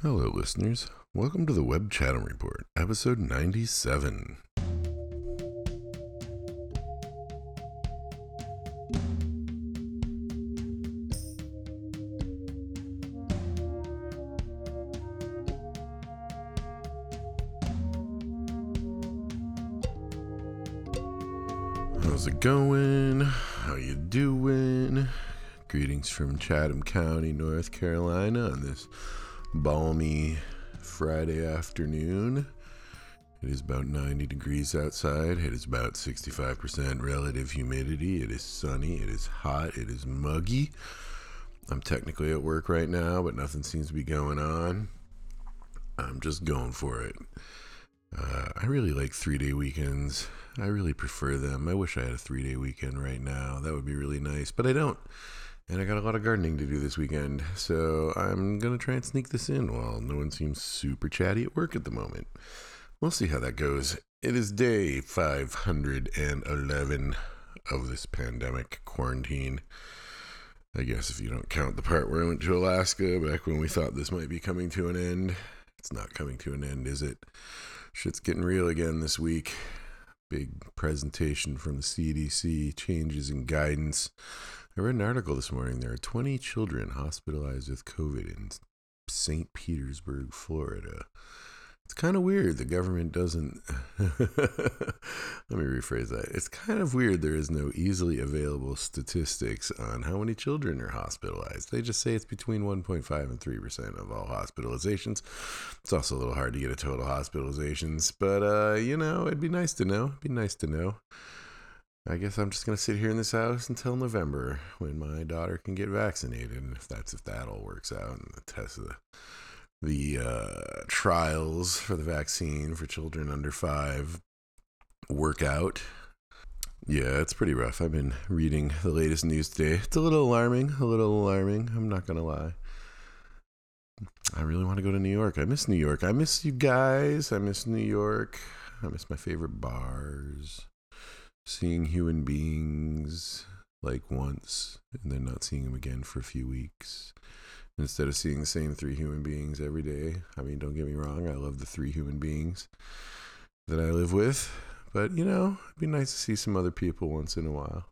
Hello, listeners. Welcome to the Webb Chatham Report, episode 97. How's it going? How you doing? Greetings from Chatham County, North Carolina on this balmy Friday afternoon. It is about 90 degrees outside. It is about 65% relative humidity. It is sunny. It is hot. It is muggy. I'm technically at work right now, but nothing seems to be going on. I'm just going for it. Uh, I really like three day weekends. I really prefer them. I wish I had a three day weekend right now. That would be really nice, but I don't. And I got a lot of gardening to do this weekend, so I'm going to try and sneak this in while no one seems super chatty at work at the moment. We'll see how that goes. It is day 511 of this pandemic quarantine. I guess if you don't count the part where I went to Alaska back when we thought this might be coming to an end. It's not coming to an end, is it? Shit's getting real again this week. Big presentation from the CDC, changes in guidance. I read an article this morning. There are 20 children hospitalized with COVID in St. Petersburg, Florida. It's kind of weird the government doesn't. Let me rephrase that. It's kind of weird there is no easily available statistics on how many children are hospitalized. They just say it's between 1.5 and 3% of all hospitalizations. It's also a little hard to get a total hospitalizations, but uh, you know, it'd be nice to know. It'd be nice to know. I guess I'm just gonna sit here in this house until November when my daughter can get vaccinated, and if that's if that all works out and the test the the uh, trials for the vaccine for children under five work out. Yeah, it's pretty rough. I've been reading the latest news today. It's a little alarming, a little alarming. I'm not gonna lie. I really want to go to New York. I miss New York. I miss you guys. I miss New York. I miss my favorite bars seeing human beings like once and then not seeing them again for a few weeks instead of seeing the same three human beings every day. I mean, don't get me wrong, I love the three human beings that I live with, but you know, it'd be nice to see some other people once in a while.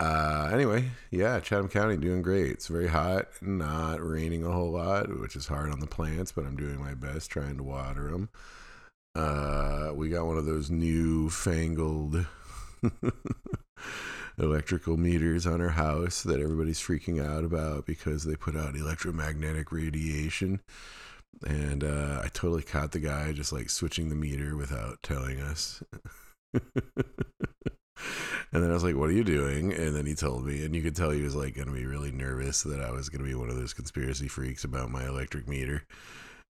Uh, anyway, yeah, Chatham County doing great. It's very hot, not raining a whole lot, which is hard on the plants, but I'm doing my best trying to water them. Uh, we got one of those new fangled electrical meters on our house that everybody's freaking out about because they put out electromagnetic radiation. And uh, I totally caught the guy just like switching the meter without telling us. and then I was like, What are you doing? And then he told me, and you could tell he was like going to be really nervous that I was going to be one of those conspiracy freaks about my electric meter.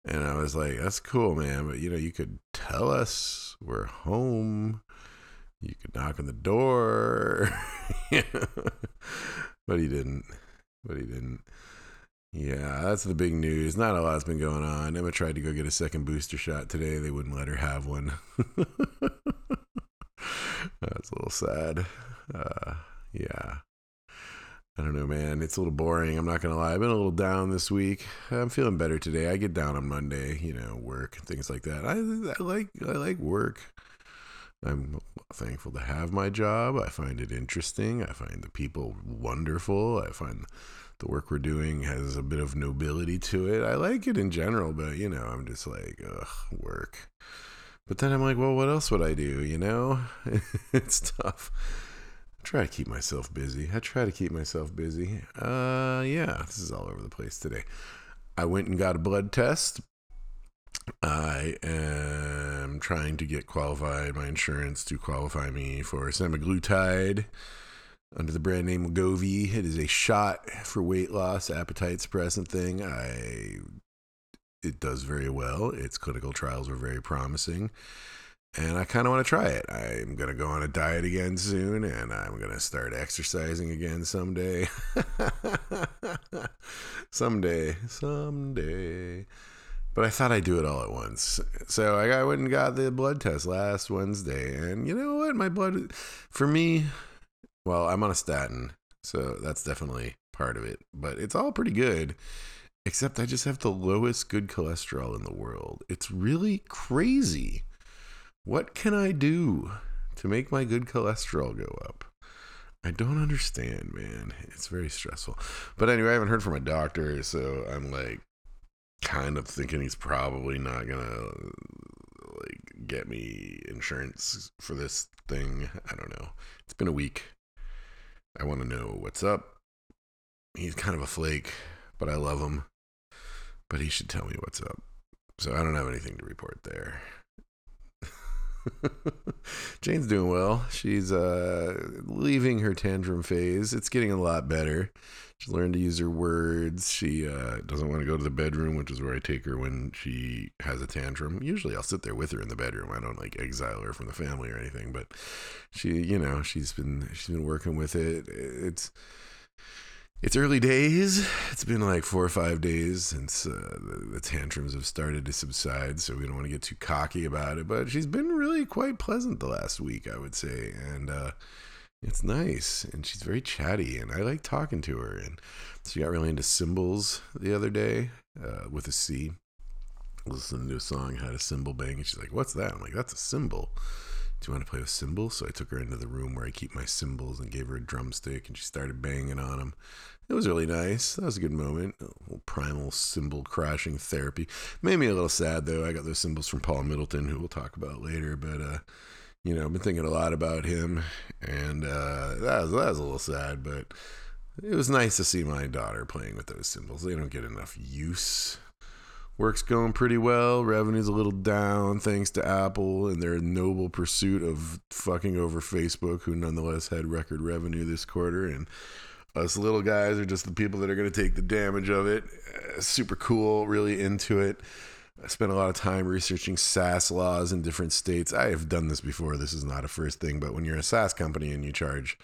And I was like, That's cool, man. But you know, you could tell us we're home you could knock on the door. but he didn't. But he didn't. Yeah, that's the big news. Not a lot's been going on. Emma tried to go get a second booster shot today. They wouldn't let her have one. that's a little sad. Uh, yeah. I don't know, man. It's a little boring. I'm not gonna lie. I've been a little down this week. I'm feeling better today. I get down on Monday, you know, work things like that. I, I like I like work. I'm thankful to have my job. I find it interesting. I find the people wonderful. I find the work we're doing has a bit of nobility to it. I like it in general, but you know, I'm just like, ugh, work. But then I'm like, well, what else would I do? You know, it's tough. I try to keep myself busy. I try to keep myself busy. Uh, yeah, this is all over the place today. I went and got a blood test I am trying to get qualified, my insurance to qualify me for semaglutide under the brand name Wegovy. It is a shot for weight loss, appetite suppressant thing. I it does very well. Its clinical trials were very promising. And I kind of want to try it. I'm going to go on a diet again soon and I'm going to start exercising again someday. someday, someday. But I thought I'd do it all at once. So I went and got the blood test last Wednesday. And you know what? My blood, for me, well, I'm on a statin. So that's definitely part of it. But it's all pretty good, except I just have the lowest good cholesterol in the world. It's really crazy. What can I do to make my good cholesterol go up? I don't understand, man. It's very stressful. But anyway, I haven't heard from a doctor, so I'm like kind of thinking he's probably not gonna like get me insurance for this thing. I don't know. It's been a week. I want to know what's up. He's kind of a flake, but I love him. But he should tell me what's up. So I don't have anything to report there. Jane's doing well. She's uh, leaving her tantrum phase. It's getting a lot better. She learned to use her words. She uh, doesn't want to go to the bedroom, which is where I take her when she has a tantrum. Usually I'll sit there with her in the bedroom. I don't like exile her from the family or anything, but she, you know, she's been she's been working with it. It's it's early days. It's been like four or five days since uh, the, tantrums have started to subside, so we don't want to get too cocky about it. But she's been really quite pleasant the last week, I would say, and uh, it's nice. And she's very chatty, and I like talking to her. And she got really into cymbals the other day uh, with a C. Listening to a song had a cymbal bang, and she's like, "What's that?" I'm like, "That's a cymbal." do you want to play with cymbals? So I took her into the room where I keep my cymbals and gave her a drumstick and she started banging on them. It was really nice. That was a good moment. A primal cymbal crashing therapy. Made me a little sad though. I got those cymbals from Paul Middleton, who we'll talk about later. But uh, you know, I've been thinking a lot about him, and uh, that was that was a little sad. But it was nice to see my daughter playing with those cymbals. They don't get enough use Work's going pretty well. Revenue's a little down thanks to Apple and their noble pursuit of fucking over Facebook, who nonetheless had record revenue this quarter. And us little guys are just the people that are going to take the damage of it. Uh, super cool, really into it. I spent a lot of time researching SaaS laws in different states. I have done this before. This is not a first thing, but when you're a SaaS company and you charge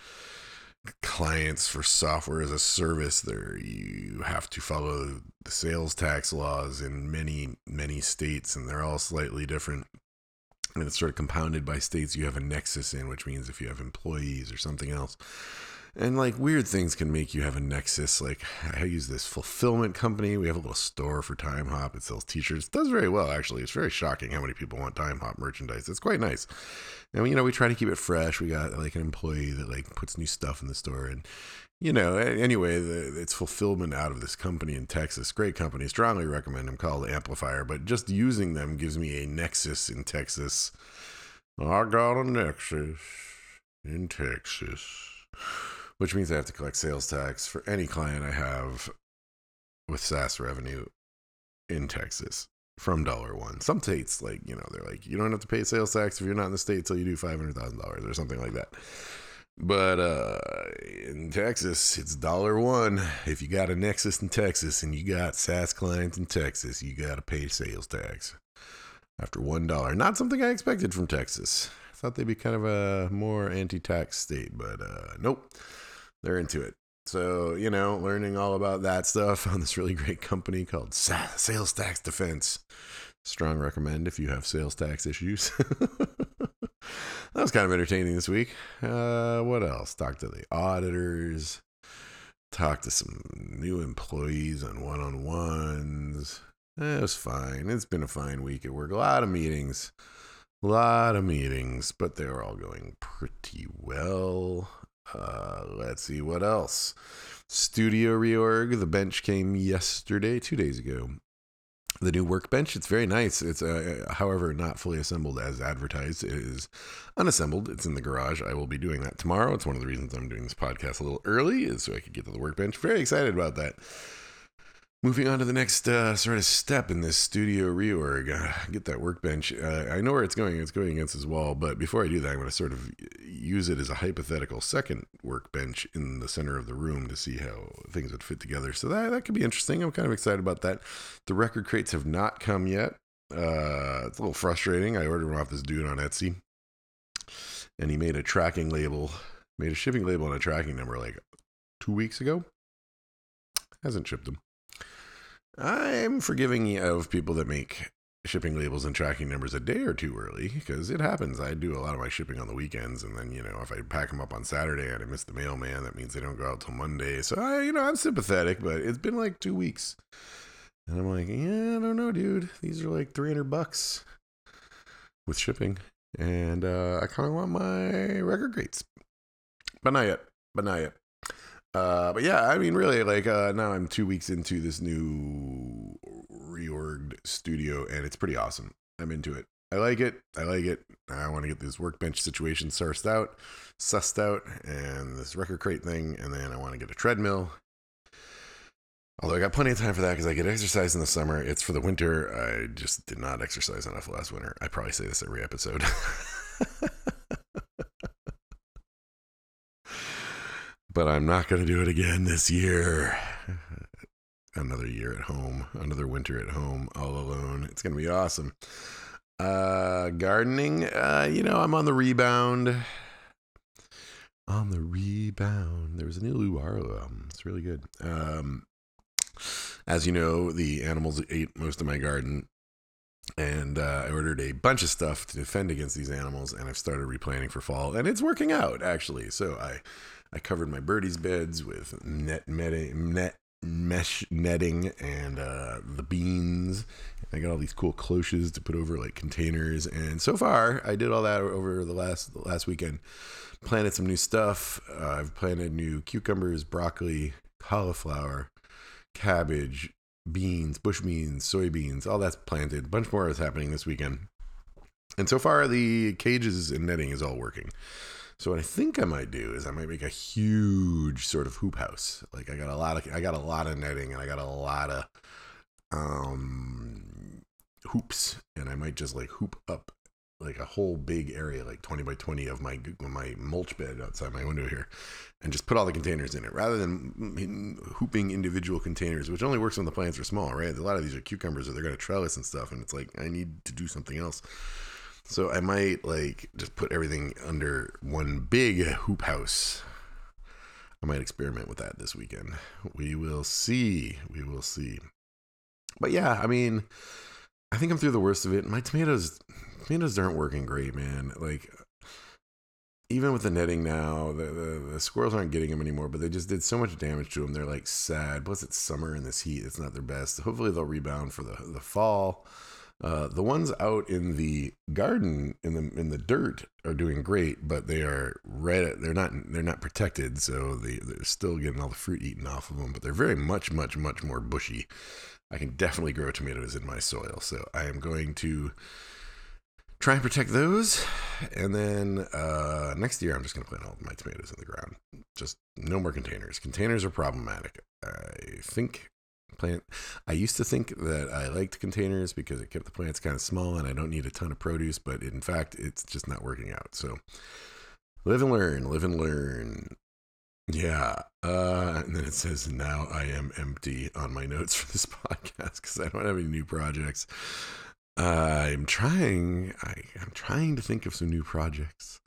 clients for software as a service there you have to follow the sales tax laws in many many states and they're all slightly different and it's sort of compounded by states you have a nexus in which means if you have employees or something else and like weird things can make you have a nexus. Like I use this fulfillment company. We have a little store for Timehop. It sells T-shirts. It does very well actually. It's very shocking how many people want Timehop merchandise. It's quite nice. And you know we try to keep it fresh. We got like an employee that like puts new stuff in the store and. You know, anyway, the, it's fulfillment out of this company in Texas. Great company. Strongly recommend them called Amplifier, but just using them gives me a nexus in Texas. I got a nexus in Texas which means I have to collect sales tax for any client I have with SaaS revenue in Texas from dollar one. Some states, like, you know, they're like, you don't have to pay sales tax if you're not in the state until you do $500,000 or something like that. But uh, in Texas, it's dollar one. If you got a Nexus in Texas and you got SaaS clients in Texas, you got to pay sales tax after one dollar. Not something I expected from Texas. I thought they'd be kind of a more anti-tax state, but uh, nope they're into it. So, you know, learning all about that stuff on this really great company called Sales Tax Defense. Strong recommend if you have sales tax issues. that was kind of entertaining this week. Uh, what else? Talk to the auditors, talk to some new employees on one on ones. It was fine. It's been a fine week at work. A lot of meetings. A lot of meetings, but they were all going pretty well. Uh, let's see what else. Studio reorg. The bench came yesterday, two days ago. The new workbench. It's very nice. It's, uh, however, not fully assembled as advertised. It is unassembled. It's in the garage. I will be doing that tomorrow. It's one of the reasons I'm doing this podcast a little early, is so I could get to the workbench. Very excited about that. Moving on to the next uh, sort of step in this studio reorg, uh, get that workbench. Uh, I know where it's going. It's going against this wall, but before I do that, I'm going to sort of use it as a hypothetical second workbench in the center of the room to see how things would fit together. So that that could be interesting. I'm kind of excited about that. The record crates have not come yet. Uh, it's a little frustrating. I ordered one off this dude on Etsy, and he made a tracking label, made a shipping label and a tracking number like two weeks ago. Hasn't shipped them. I'm forgiving of people that make shipping labels and tracking numbers a day or two early because it happens. I do a lot of my shipping on the weekends, and then you know if I pack them up on Saturday and I miss the mailman, that means they don't go out till Monday. So I, you know, I'm sympathetic, but it's been like two weeks. And I'm like, yeah, I don't know, dude. These are like 300 bucks with shipping. And uh, I kind of want my record crates. But not yet. But not yet. Uh, but yeah, I mean, really, like uh, now I'm two weeks into this new reorged studio, and it's pretty awesome. I'm into it. I like it. I like it. I want to get this workbench situation sussed out, sussed out, and this record crate thing, and then I want to get a treadmill. Although I got plenty of time for that because I get exercise in the summer. It's for the winter. I just did not exercise enough last winter. I probably say this every episode. but I'm not going to do it again this year. Another year at home, another winter at home, all alone. It's going to be awesome. Uh, gardening, uh, you know, I'm on the rebound. On the rebound. There was a new Lou Barlow album. It's really good. Um, as you know, the animals ate most of my garden, and uh, I ordered a bunch of stuff to defend against these animals, and I've started replanting for fall, and it's working out actually. So I I covered my birdies beds with net net mesh netting and uh, the beans. I got all these cool cloches to put over like containers, and so far I did all that over the last the last weekend. Planted some new stuff. Uh, I've planted new cucumbers, broccoli, cauliflower, cabbage, beans, bush beans, soybeans. All that's planted. A bunch more is happening this weekend. And so far, the cages and netting is all working. So what I think I might do is I might make a huge sort of hoop house. Like I got a lot of I got a lot of netting and I got a lot of um hoops. And I might just like hoop up like a whole big area like 20 by 20 of my my mulch bed outside my window here and just put all the containers in it rather than hooping individual containers which only works when the plants are small right? A lot of these are cucumbers or they're going to trellis and stuff and it's like i need to do something else so I might like just put everything under one big hoop house. I might experiment with that this weekend. We will see. We will see. But yeah, I mean, I think I'm through the worst of it. My tomatoes tomatoes aren't working great, man. Like even with the netting now, the, the, the, squirrels aren't getting them anymore, but they just did so much damage to them. They're like sad. Plus, it's summer and this heat. It's not their best. Hopefully, they'll rebound for the, the fall. Uh, the ones out in the garden in the in the dirt are doing great, but they are red. They're not they're not protected, so they they're still getting all the fruit eaten off of them. But they're very much much much more bushy. I can definitely grow tomatoes in my soil, so I am going to try and protect those. And then uh, next year, I'm just going to plant all my tomatoes in the ground. Just no more containers. Containers are problematic. I think plant. I used to think that I liked containers because it kept the plants kind of small and I don't need a ton of produce, but in fact, it's just not working out. So live and learn, live and learn. Yeah. Uh, and then it says, now I am empty on my notes for this podcast because I don't have any new projects. Uh, I'm trying. I, am trying to think of some new projects.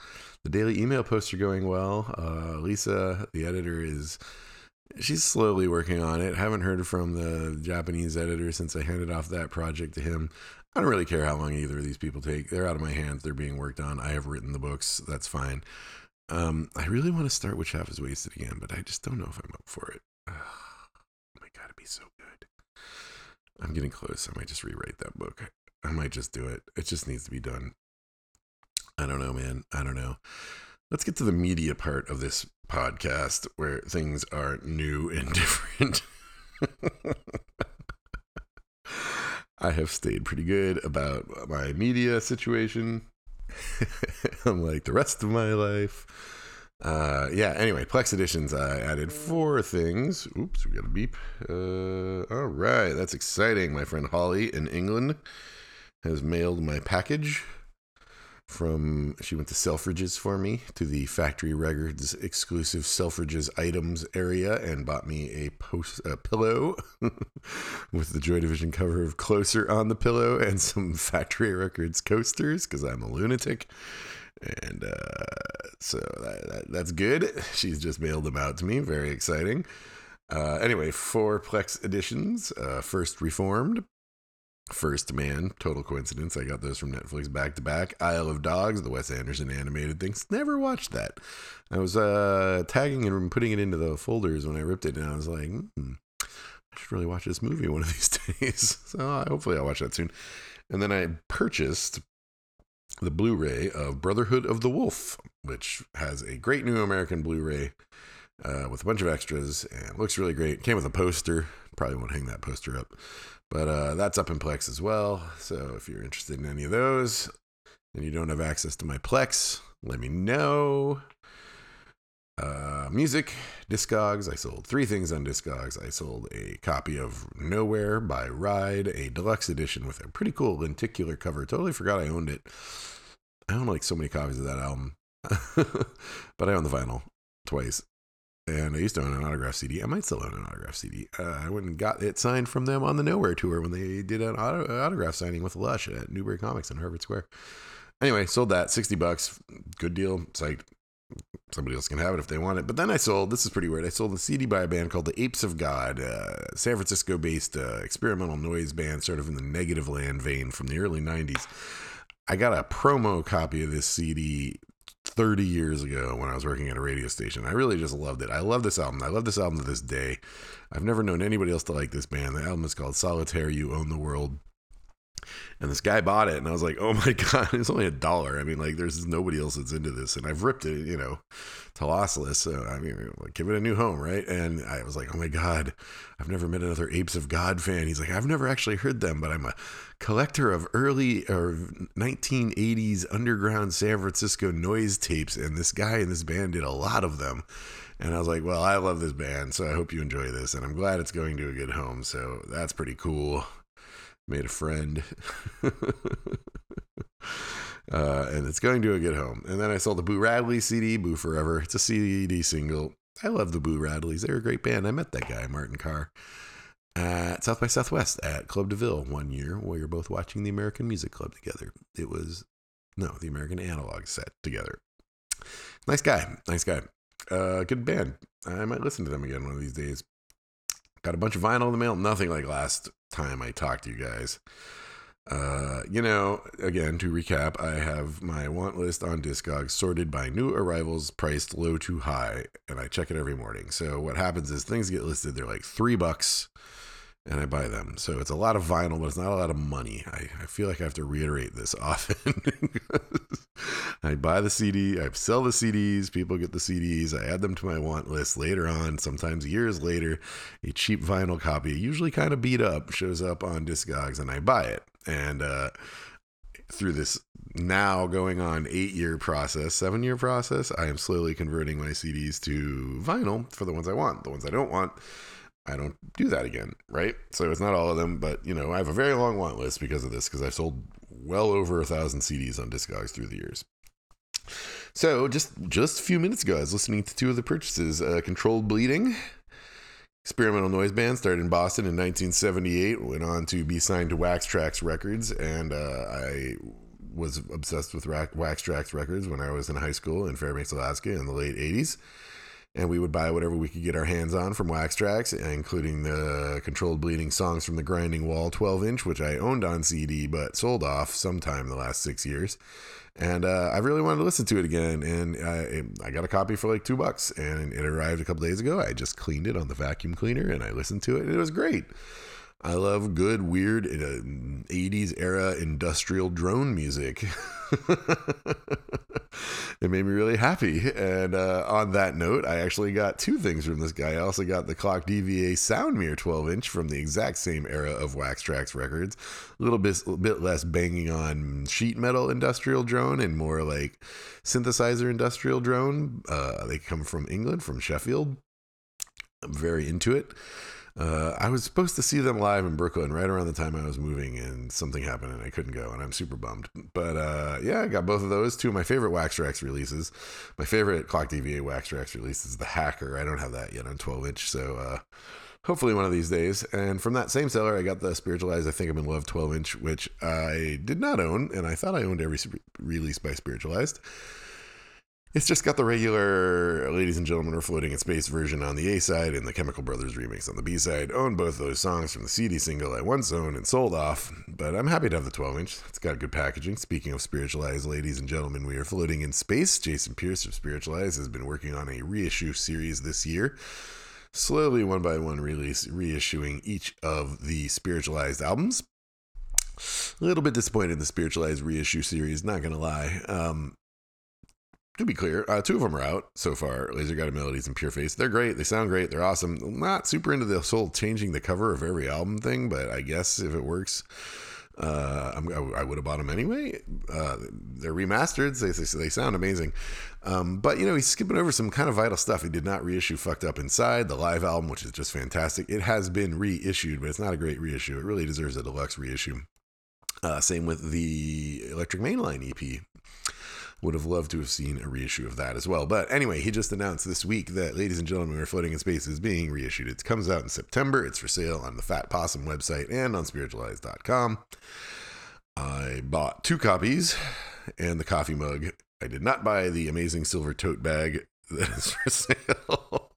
The daily email posts are going well. Uh, Lisa, the editor, is she's slowly working on it. Haven't heard from the Japanese editor since I handed off that project to him. I don't really care how long either of these people take. They're out of my hands. They're being worked on. I have written the books. That's fine. Um, I really want to start Which Half is Wasted again, but I just don't know if I'm up for it. Oh my god, it'd be so good. I'm getting close. I might just rewrite that book. I might just do it. It just needs to be done. I don't know, man. I don't know. Let's get to the media part of this podcast where things are new and different. I have stayed pretty good about my media situation, unlike the rest of my life. Uh, yeah, anyway, Plex Additions, I added four things. Oops, we got a beep. Uh, all right, that's exciting. My friend Holly in England has mailed my package from she went to Selfridges for me to the Factory Records exclusive Selfridges items area and bought me a post a pillow with the Joy Division cover of Closer on the pillow and some Factory Records coasters because I'm a lunatic. And uh, so that, that, that's good. She's just mailed them out to me. Very exciting. Uh, anyway, four Plex additions. Uh, first Reformed, First Man, total coincidence. I got those from Netflix back to back. Isle of Dogs, the Wes Anderson animated things. Never watched that. I was uh, tagging and putting it into the folders when I ripped it, and I was like, hmm, I should really watch this movie one of these days. So uh, hopefully I'll watch that soon. And then I purchased the Blu-ray of Brotherhood of the Wolf, which has a great new American Blu-ray uh, with a bunch of extras and looks really great. Came with a poster. Probably won't hang that poster up, but uh, that's up in Plex as well. So if you're interested in any of those and you don't have access to my Plex, let me know. Uh, music, Discogs. I sold three things on Discogs. I sold a copy of Nowhere by Ride, a deluxe edition with a pretty cool lenticular cover. Totally forgot I owned it. I own like so many copies of that album, but I own the vinyl twice. And I used to own an autograph CD. I might still own an autograph CD. Uh, I went and got it signed from them on the Nowhere tour when they did an auto- autograph signing with Lush at Newbury Comics in Harvard Square. Anyway, sold that 60 bucks. Good deal. It's like somebody else can have it if they want it. But then I sold, this is pretty weird. I sold a CD by a band called the Apes of God, uh, San Francisco based uh, experimental noise band, sort of in the Negativland vein from the early 90s. I got a promo copy of this CD 30 years ago when I was working at a radio station. I really just loved it. I love this album. I love this album to this day. I've never known anybody else to like this band. The album is called Solitaire You Own the World. And this guy bought it, and I was like, "Oh my god, it's only a dollar." I mean, like, there's nobody else that's into this, and I've ripped it, you know, to lossless. So I mean, like, give it a new home, right? And I was like, "Oh my god, I've never met another Apes of God fan." He's like, "I've never actually heard them, but I'm a collector of early or 1980s underground San Francisco noise tapes, and this guy and this band did a lot of them." And I was like, well, I love this band, so I hope you enjoy this. And I'm glad it's going to a good home. So that's pretty cool made a friend. uh, and it's going to a good home. And then I sold the Boo Radley CD, Boo Forever. It's a CD single. I love the Boo Radleys. They're a great band. I met that guy, Martin Carr, at South by Southwest at Club DeVille one year we were both watching the American Music Club together. It was, no, the American Analog set together. Nice guy. Nice guy. Uh, good band. I might listen to them again one of these days. Got a bunch of vinyl in the mail. Nothing like last time I talked to you guys. Uh, you know, again, to recap, I have my want list on Discogs sorted by new arrivals priced low to high, and I check it every morning. So what happens is things get listed, they're like three bucks and I buy them. So it's a lot of vinyl, but it's not a lot of money. I, I feel like I have to reiterate this often. I buy the CD, I sell the CDs, people get the CDs, I add them to my want list later on, sometimes years later. A cheap vinyl copy, usually kind of beat up, shows up on Discogs, and I buy it. And uh, through this now going on eight year process, seven year process, I am slowly converting my CDs to vinyl for the ones I want. The ones I don't want, I don't do that again, right? So it's not all of them, but you know, I have a very long want list because of this, because I've sold well over a thousand CDs on Discogs through the years. So just just a few minutes ago, I was listening to two of the purchases: uh, "Controlled Bleeding," experimental noise band, started in Boston in 1978, went on to be signed to Wax Trax Records, and uh, I was obsessed with Wax Trax Records when I was in high school in Fairbanks, Alaska, in the late 80s and we would buy whatever we could get our hands on from Wax Trax, including the Controlled Bleeding songs from the Grinding Wall 12 inch, which I owned on CD but sold off sometime the last six years. And uh, I really wanted to listen to it again, and I, I got a copy for like two bucks, and it arrived a couple days ago. I just cleaned it on the vacuum cleaner, and I listened to it, and it was great. I love good, weird, uh, 80s era industrial drone music. it made me really happy. And uh, on that note, I actually got two things from this guy. I also got the Clock DVA Sound Mirror 12 inch from the exact same era of Wax Trax Records. A little bit, a bit less banging on sheet metal industrial drone and more like synthesizer industrial drone. Uh, they come from England, from Sheffield. I'm very into it. Uh, I was supposed to see them live in Brooklyn right around the time I was moving, and something happened and I couldn't go, and I'm super bummed. But uh, yeah, I got both of those. Two of my favorite Wax Trax releases. My favorite Clock DVA Wax Trax release is the Hacker. I don't have that yet on 12 inch, so uh, hopefully one of these days. And from that same seller, I got the Spiritualized I Think I'm in Love 12 inch, which I did not own, and I thought I owned every release by Spiritualized. It's just got the regular Ladies and Gentlemen Are Floating in Space version on the A side and the Chemical Brothers remix on the B side. Own both those songs from the CD single I once owned and sold off, but I'm happy to have the 12 inch. It's got good packaging. Speaking of spiritualized, ladies and gentlemen, we are floating in space. Jason Pierce of Spiritualized has been working on a reissue series this year. slowly, one by one, release reissuing each of the spiritualized albums. A little bit disappointed in the spiritualized reissue series, not gonna lie. Um, to be clear, uh, two of them are out so far Laser Guided Melodies and Pure Phase. They're great. They sound great. They're awesome. Not super into this whole changing the cover of every album thing, but I guess if it works, uh, i would have bought them anyway. Uh, they're remastered. They, they, they sound amazing. Um, but, you know, he's skipping over some kind of vital stuff. He did not reissue Fucked Up Inside, the live album, which is just fantastic. It has been reissued, but it's not a great reissue. It really deserves a deluxe reissue. Uh, same with the Electric Mainline EP. Would have loved to have seen a reissue of that as well. But anyway, he just announced this week that, ladies and gentlemen, we're floating in space is being reissued. It comes out in September. It's for sale on the Fat Possum website and on spiritualized.com. I bought two copies and the coffee mug. I did not buy the amazing silver tote bag that is for sale.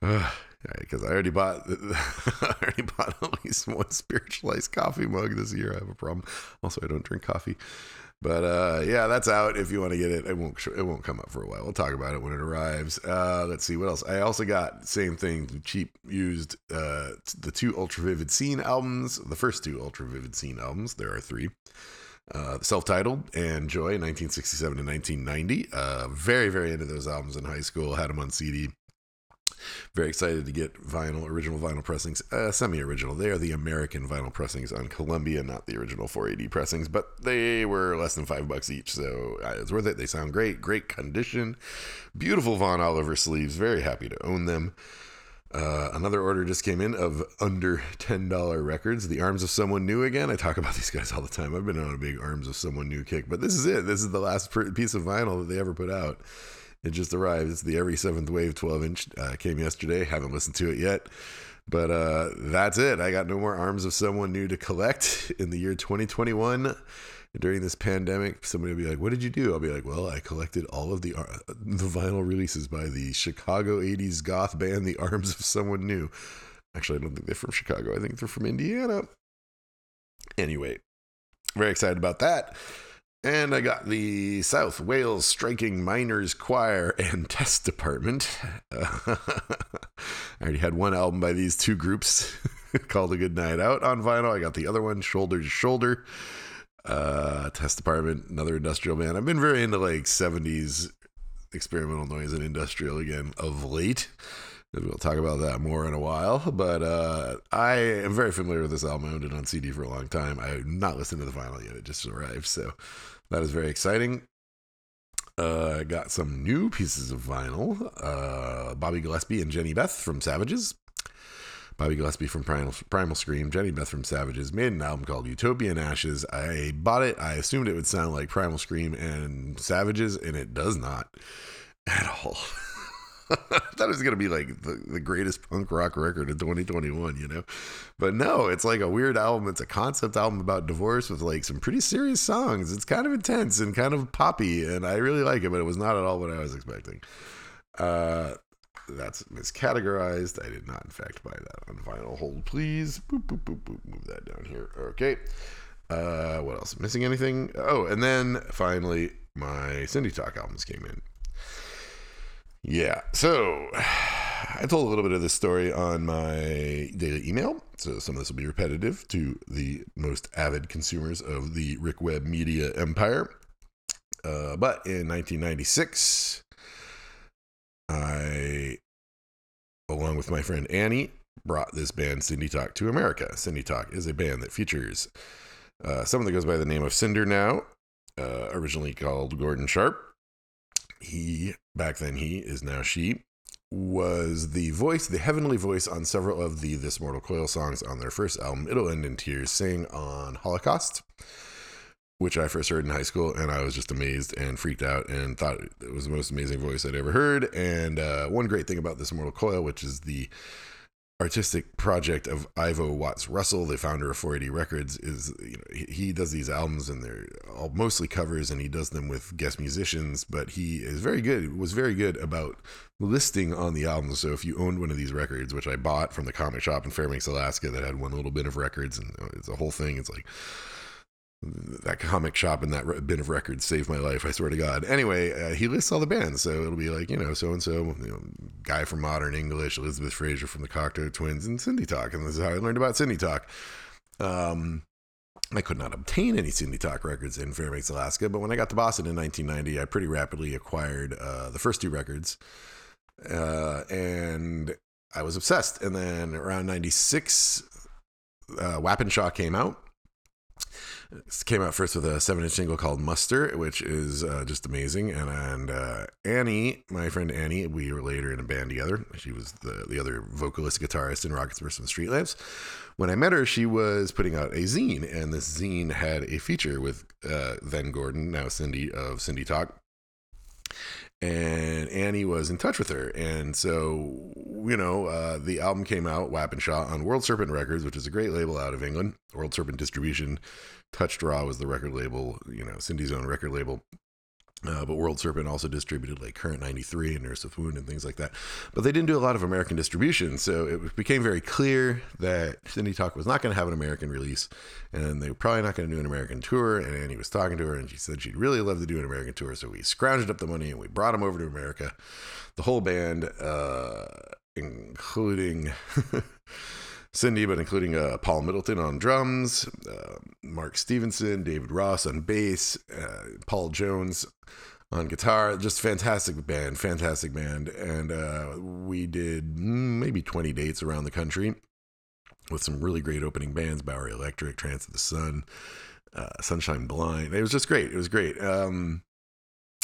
because I already bought I already bought at least one spiritualized coffee mug this year. I have a problem. Also, I don't drink coffee. But uh, yeah, that's out. If you want to get it, it won't it won't come up for a while. We'll talk about it when it arrives. Uh, let's see what else. I also got same thing, cheap used. Uh, the two Ultra Vivid Scene albums, the first two Ultra Vivid Scene albums. There are three. Uh, self-titled and Joy, 1967 to 1990. Uh, very, very into those albums in high school. Had them on CD. Very excited to get vinyl, original vinyl pressings, uh, semi original. They are the American vinyl pressings on Columbia, not the original 4AD pressings, but they were less than five bucks each, so uh, it's worth it. They sound great, great condition, beautiful Vaughan Oliver sleeves. Very happy to own them. Uh, another order just came in of under $10 records. The Arms of Someone New again. I talk about these guys all the time. I've been on a big Arms of Someone New kick, but this is it. This is the last piece of vinyl that they ever put out. It just arrived. It's the Every Seventh Wave 12 inch. Uh, came yesterday. Haven't listened to it yet. But uh, that's it. I got no more arms of someone new to collect in the year 2021. During this pandemic, somebody will be like, "What did you do?" I'll be like, "Well, I collected all of the uh, the vinyl releases by the Chicago '80s goth band, The Arms of Someone New." Actually, I don't think they're from Chicago. I think they're from Indiana. Anyway, very excited about that. And I got the South Wales Striking Miners Choir and Test Department. Uh, I already had one album by these two groups called A Good Night Out on vinyl. I got the other one, Shoulder to Shoulder. Uh, Test Department, another industrial band. I've been very into like 70s experimental noise and industrial again of late. We'll talk about that more in a while. But uh, I am very familiar with this album. I owned it on CD for a long time. I have not listened to the vinyl yet. It just arrived. So that is very exciting. Uh, got some new pieces of vinyl. Uh, Bobby Gillespie and Jenny Beth from Savages. Bobby Gillespie from Primal, Primal Scream, Jenny Beth from Savages made an album called Utopian Ashes. I bought it. I assumed it would sound like Primal Scream and Savages, and it does not at all. I thought it was going to be like the, the greatest punk rock record of 2021, you know? But no, it's like a weird album. It's a concept album about divorce with like some pretty serious songs. It's kind of intense and kind of poppy, and I really like it, but it was not at all what I was expecting. Uh, that's miscategorized. I did not, in fact, buy that on vinyl. Hold, please. Boop, boop, boop, boop. Move that down here. Okay. Uh, what else? Missing anything? Oh, and then finally, my Cindytalk albums came in. Yeah. So I told a little bit of this story on my daily email. So some of this will be repetitive to the most avid consumers of the Rick Webb media empire. Uh, but in 1996, I, along with my friend Annie, brought this band Cindytalk to America. Cindytalk is a band that features uh, someone that goes by the name of Cinder now, uh, originally called Gordon Sharp he, back then he, is now she, was the voice, the heavenly voice on several of the This Mortal Coil songs on their first album, It'll End in Tears, sang on Holocaust, which I first heard in high school, and I was just amazed and freaked out and thought it was the most amazing voice I'd ever heard. And uh, one great thing about This Mortal Coil, which is the artistic project of Ivo Watts Russell, the founder of 4AD Records, is you know he does these albums and they're all mostly covers, and he does them with guest musicians. But he is very good. Was very good about listing on the albums. So if you owned one of these records, which I bought from the comic shop in Fairbanks, Alaska, that had one little bit of records, and it's a whole thing. It's like that comic shop and that bin of records saved my life. I swear to God. Anyway, uh, he lists all the bands, so it'll be like you know so and so, guy from Modern English, Elizabeth Fraser from the Cocteau Twins, and Cindytalk, and this is how I learned about Cindytalk. Um, I could not obtain any Cindytalk records in Fairbanks, Alaska, but when I got to Boston in 1990, I pretty rapidly acquired uh, the first two records, uh, and I was obsessed. And then around 96, uh, Wappinschaw came out came out first with a seven inch single called Muster, which is uh, just amazing. And, and uh, Annie, my friend Annie, we were later in a band together. She was the, the other vocalist guitarist in Rockets vs. Street Lamps. When I met her, she was putting out a zine, and this zine had a feature with uh, then Gordon, now Cindy of Cindytalk and Annie was in touch with her. And so, you know, uh, the album came out, Wappinschaw, on World Serpent Records, which is a great label out of England. World Serpent Distribution. Touched Raw was the record label, you know, Cindy's own record label. Uh, but World Serpent also distributed like Current 93 and Nurse with Wound and things like that. But they didn't do a lot of American distribution. So it became very clear that Cindytalk was not going to have an American release and they were probably not going to do an American tour. And Annie was talking to her and she said she'd really love to do an American tour. So we scrounged up the money and we brought them over to America. The whole band, uh, including. Cindy, but including uh, Paul Middleton on drums, uh, Mark Stevenson, David Ross on bass, uh, Paul Jones on guitar. Just fantastic band, fantastic band. And uh, we did maybe 20 dates around the country with some really great opening bands Bowery Electric, Trance of the Sun, uh, Sunshine Blind. It was just great. It was great. Um,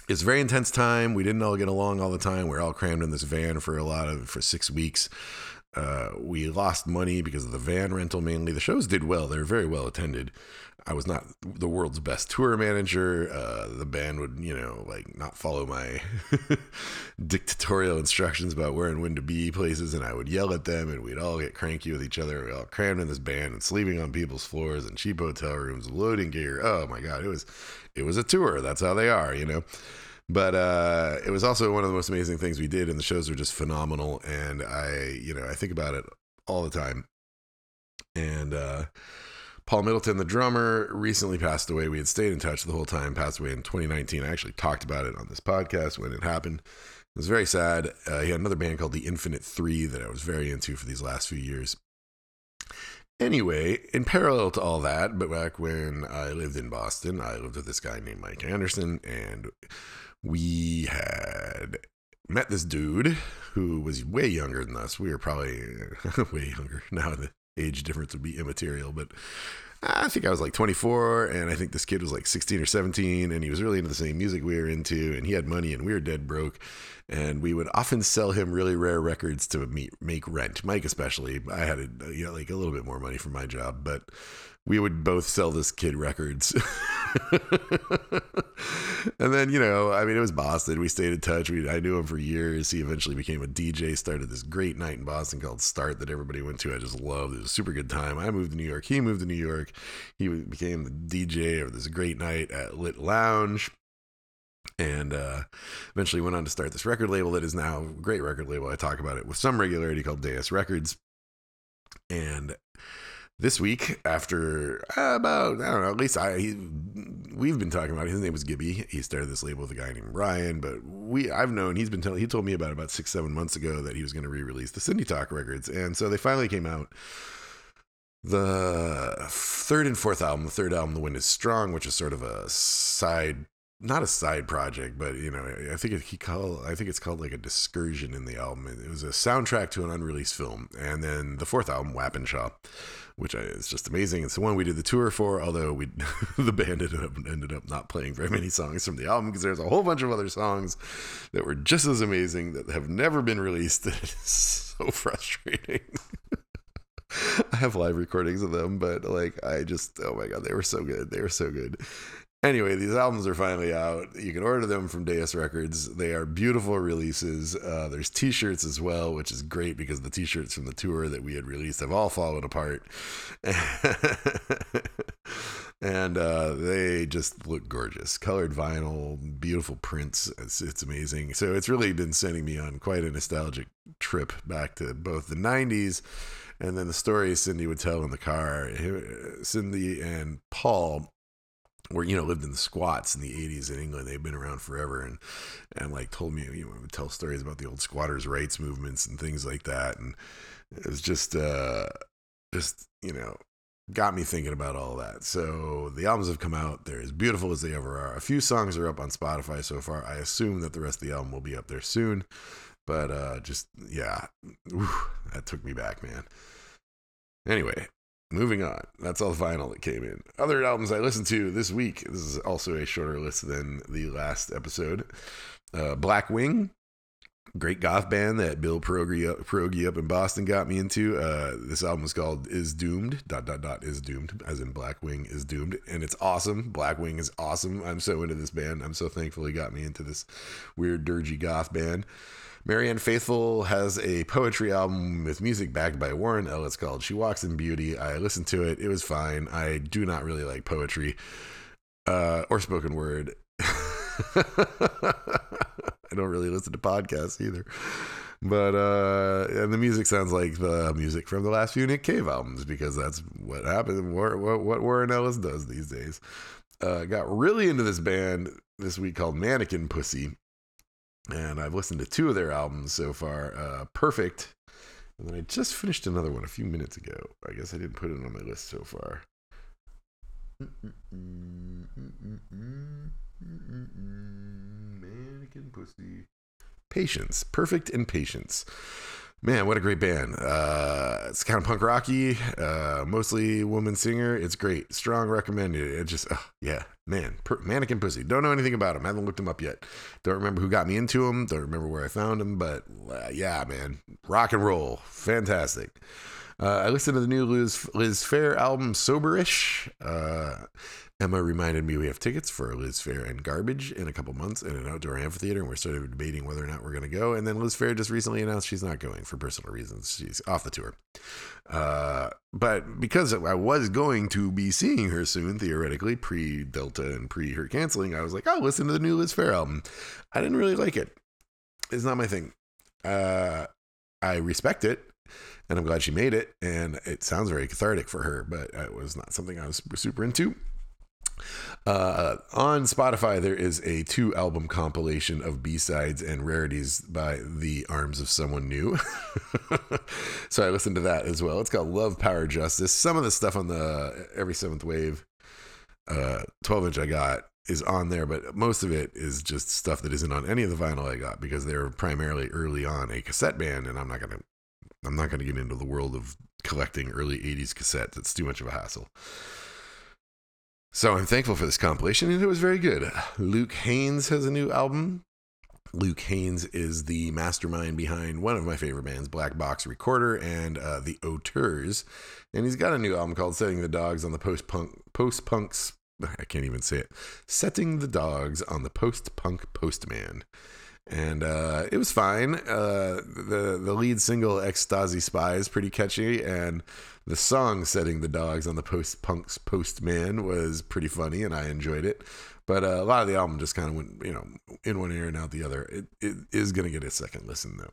it's very intense time. We didn't all get along all the time. We are all crammed in this van for a lot of for six weeks. Uh, we lost money because of the van rental mainly. The shows did well; they were very well attended. I was not the world's best tour manager. Uh, the band would, you know, like not follow my dictatorial instructions about where and when to be places, and I would yell at them, and we'd all get cranky with each other. We all crammed in this band and sleeping on people's floors and cheap hotel rooms, loading gear. Oh my god, it was, it was a tour. That's how they are, you know. But uh, it was also one of the most amazing things we did, and the shows were just phenomenal. And I, you know, I think about it all the time. And uh, Paul Middleton, the drummer, recently passed away. We had stayed in touch the whole time, passed away in 2019. I actually talked about it on this podcast when it happened. It was very sad. Uh, he had another band called The Infinite Three that I was very into for these last few years. Anyway, in parallel to all that, but back when I lived in Boston, I lived with this guy named Mike Anderson, and we had met this dude who was way younger than us. We were probably way younger. Now the age difference would be immaterial, but I think I was like 24, and I think this kid was like 16 or 17, and he was really into the same music we were into, and he had money, and we were dead broke. And we would often sell him really rare records to meet, make rent. Mike, especially. I had a, you know, like a little bit more money from my job, but we would both sell this kid records. and then, you know, I mean, it was Boston. We stayed in touch. We, I knew him for years. He eventually became a DJ, started this great night in Boston called Start that everybody went to. I just loved. It was a super good time. I moved to New York. He moved to New York. He became the DJ of this great night at Lit Lounge and uh, eventually went on to start this record label that is now a great record label. I talk about it with some regularity called Dais Records. And this week after uh, about I don't know at least I he, we've been talking about it. his name was Gibby. He started this label with a guy named Ryan but we I've known he's been telling he told me about about six seven months ago that he was going to re-release the Cindytalk records. And so they finally came out. The third and fourth album the third album The Wind is Strong which is sort of a side not a side project, but you know, I think he called I think it's called like a discursion in the album. It was a soundtrack to an unreleased film, and then the fourth album, Wappinschaw, which is just amazing. It's the one we did the tour for. Although we the band ended up ended up not playing very many songs from the album because there's a whole bunch of other songs that were just as amazing that have never been released. It's so frustrating. I have live recordings of them, but like I just oh my god, they were so good. They were so good. Anyway, these albums are finally out. You can order them from Dais Records. They are beautiful releases. Uh, there's T-shirts as well, which is great because the T-shirts from the tour that we had released have all fallen apart, and uh, they just look gorgeous. Colored vinyl, beautiful prints. It's, it's amazing. So it's really been sending me on quite a nostalgic trip back to both the '90s and then the stories Cindy would tell in the car. Cindy and Paul were you know lived in the squats in the 80s in England. They've been around forever and and like told me you know tell stories about the old squatters' rights movements and things like that. And it was just uh just you know got me thinking about all that. So the albums have come out. They're as beautiful as they ever are. A few songs are up on Spotify so far. I assume that the rest of the album will be up there soon. But uh just yeah, whew, that took me back, man. Anyway, moving on. That's all the vinyl that came in. Other albums I listened to this week. This is also a shorter list than the last episode. Uh, Black Wing, great goth band that Bill Pierogi up, up in Boston got me into. Uh, this album is called "Is Doomed." Dot dot dot is doomed, as in Black Wing is doomed, and it's awesome. Black Wing is awesome. I'm so into this band. I'm so thankful he got me into this weird dirgy goth band. Marianne Faithful has a poetry album with music backed by Warren Ellis called She Walks in Beauty. I listened to it. It was fine. I do not really like poetry uh, or spoken word. I don't really listen to podcasts either. But uh and the music sounds like the music from the last few Nick Cave albums because that's what happened what what Warren Ellis does these days. Uh got really into this band this week called Mannequin Pussy and I've listened to two of their albums so far. Uh, Perfect, and then I just finished another one a few minutes ago. I guess I didn't put it on my list so far. Mannequin pussy. Patience, perfect and patience. Man, what a great band. Uh, it's kind of punk rocky, uh, mostly woman singer. It's great. Strong recommended. It just, oh, yeah, man. Per- Mannequin Pussy. Don't know anything about him. Haven't looked him up yet. Don't remember who got me into him. Don't remember where I found him. But uh, yeah, man. Rock and roll. Fantastic. Uh, I listened to the new Liz, Liz Phair album, Soberish. Emma reminded me we have tickets for Liz Phair and Garbage in a couple months in an outdoor amphitheater, and we're sort of debating whether or not we're going to go. And then Liz Phair just recently announced she's not going for personal reasons. She's off the tour. Uh, but because I was going to be seeing her soon, theoretically, pre Delta and pre her canceling, I was like, I'll listen to the new Liz Phair album. I didn't really like it. It's not my thing. Uh, I respect it and I'm glad she made it. And it sounds very cathartic for her, but it was not something I was super into. Uh, on Spotify, there is a two album compilation of B sides and rarities by The Arms of Someone New. so I listened to that as well. It's called Love, Power, Justice. Some of the stuff on the Every Seventh Wave uh, 12 inch I got is on there, but most of it is just stuff that isn't on any of the vinyl I got because they're primarily early on a cassette band, and I'm not gonna I'm not gonna get into the world of collecting early 80s cassettes. It's too much of a hassle. So I'm thankful for this compilation, and it was very good. Luke Haines has a new album. Luke Haines is the mastermind behind one of my favorite bands, Black Box Recorder and uh, the Auteurs, and he's got a new album called "Setting the Dogs on the Post Punk Post Punks." I can't even say it. "Setting the Dogs on the Post Punk Postman." And uh, it was fine. Uh, the the lead single "Ecstasy Spy" is pretty catchy, and the song "Setting the Dogs on the Post Punk's Postman" was pretty funny, and I enjoyed it. But uh, a lot of the album just kind of went, you know, in one ear and out the other. It, it is going to get a second listen though.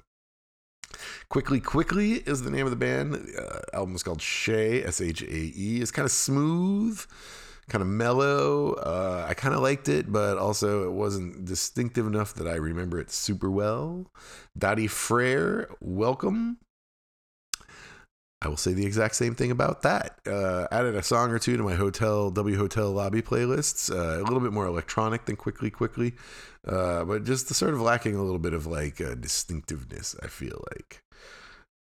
Quickly, quickly is the name of the band. Uh, album is called Shae, S H A E. It's kind of smooth kind of mellow. Uh, I kind of liked it, but also it wasn't distinctive enough that I remember it super well. Dadi Freyr, welcome. I will say the exact same thing about that. Uh, added a song or two to my hotel W Hotel lobby playlists. Uh, a little bit more electronic than quickly, quickly, uh, but just the sort of lacking a little bit of like distinctiveness. I feel like.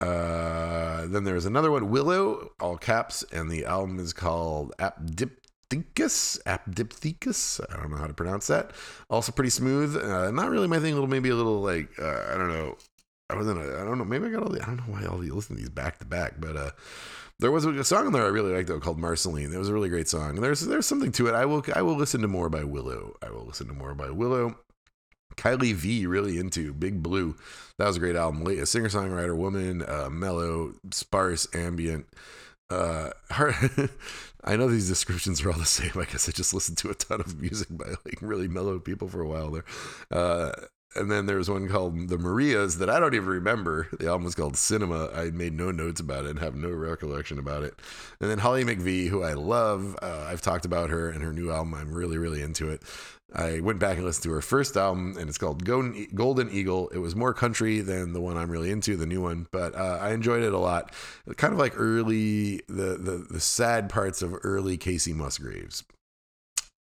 Uh, then there's another one, Willow, all caps, and the album is called Apdip Apdipthecus, Apdipthecus. I don't know how to pronounce that. Also pretty smooth. Uh, not really my thing. A little, maybe a little like uh, I don't know. I wasn't. A, I don't know. Maybe I got all the. I don't know why all the listen to these back to back, but uh, there was a song in there I really liked though called Marceline. It was a really great song. There's there's something to it. I will I will listen to more by Willow. I will listen to more by Willow. Kylie V really into Big Blue. That was a great album. A singer songwriter woman, uh, mellow, sparse, ambient. Uh, I know these descriptions are all the same. I guess I just listened to a ton of music by like really mellow people for a while there. Uh, and then there was one called The Marias that I don't even remember. The album was called Cinema. I made no notes about it and have no recollection about it. And then Holly Macve, who I love. Uh, I've talked about her and her new album. I'm really, really into it. I went back and listened to her first album, and it's called Golden Eagle. It was more country than the one I'm really into, the new one, but uh, I enjoyed it a lot. Kind of like early, the, the the sad parts of early Kacey Musgraves.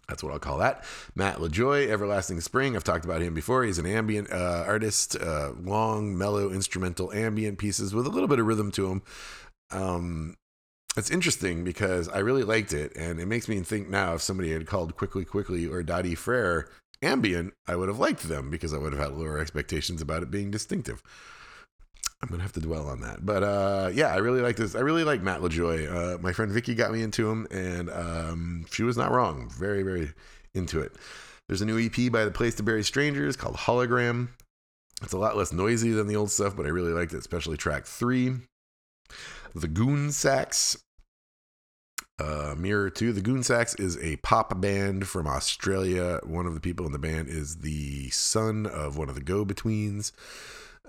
That's what I'll call that. Matt LaJoie, Everlasting Spring. I've talked about him before. He's an ambient uh, artist, uh, long, mellow, instrumental ambient pieces with a little bit of rhythm to them. Um, it's interesting because I really liked it, and it makes me think now if somebody had called Quickly Quickly or Dadi Freyr ambient, I would have liked them because I would have had lower expectations about it being distinctive. I'm gonna have to dwell on that, but uh, yeah, I really like this. I really like Matt LaJoie. Uh, my friend Vicky got me into him, and um, she was not wrong. Very, very into it. There's a new EP by the Place to Bury Strangers called Hologram. It's a lot less noisy than the old stuff, but I really liked it, especially track three. The Goon Sax uh, Mirror 2. The Goon Sax is a pop band from Australia. One of the people in the band is the son of one of the Go Betweens.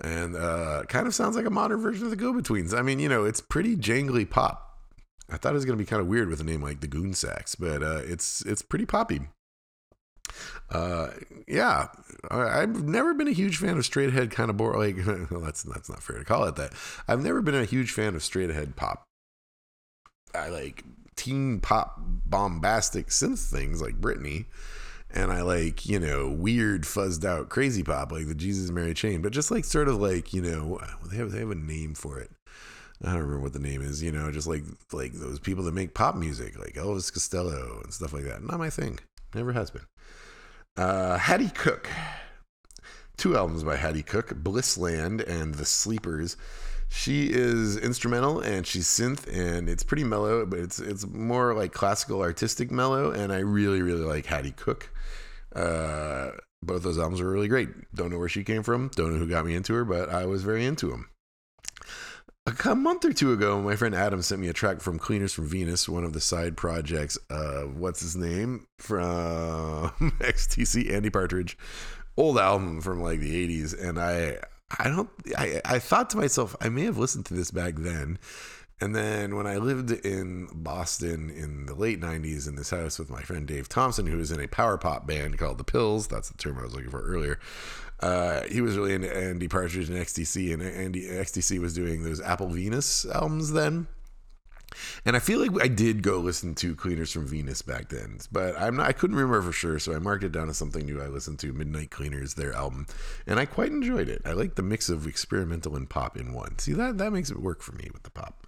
And uh, kind of sounds like a modern version of the Go Betweens. I mean, you know, it's pretty jangly pop. I thought it was going to be kind of weird with a name like the Goon Sax, but uh, it's it's pretty poppy. Uh, yeah, I, have never been a huge fan of straight ahead kind of bore. Like, well, that's that's not fair to call it that. I've never been a huge fan of straight ahead pop. I like teen pop bombastic synth things like Britney. And I like, you know, weird fuzzed out crazy pop like the Jesus Mary Chain, but just like sort of like, you know, they have they have a name for it. I don't remember what the name is, you know, just like like those people that make pop music, like Elvis Costello and stuff like that. Not my thing. Never has been. Uh, Hattie Cooke. Two albums by Hattie Cooke, Blissland and The Sleepers she is instrumental and she's synth and it's pretty mellow, but it's it's more like classical artistic mellow. And I really really like Hattie Cooke. Uh, both those albums are really great. Don't know where she came from. Don't know who got me into her, but I was very into them. A month or two ago, my friend Adam sent me a track from Cleaners from Venus, one of the side projects of what's his name from XTC, Andy Partridge, old album from like the 80s. And I I don't. I I thought to myself, I may have listened to this back then. And then when I lived in Boston in the late 90s in this house with my friend Dave Thompson, who was in a power pop band called The Pills, that's the term I was looking for earlier. Uh, he was really into Andy Partridge and XTC, and Andy XTC was doing those Apple Venus albums then. And I feel like I did go listen to Cleaners from Venus back then, but I'm not. I couldn't remember for sure, so I marked it down as something new. I listened to Midnight Cleaners, their album, and I quite enjoyed it. I like the mix of experimental and pop in one. See that that makes it work for me with the pop.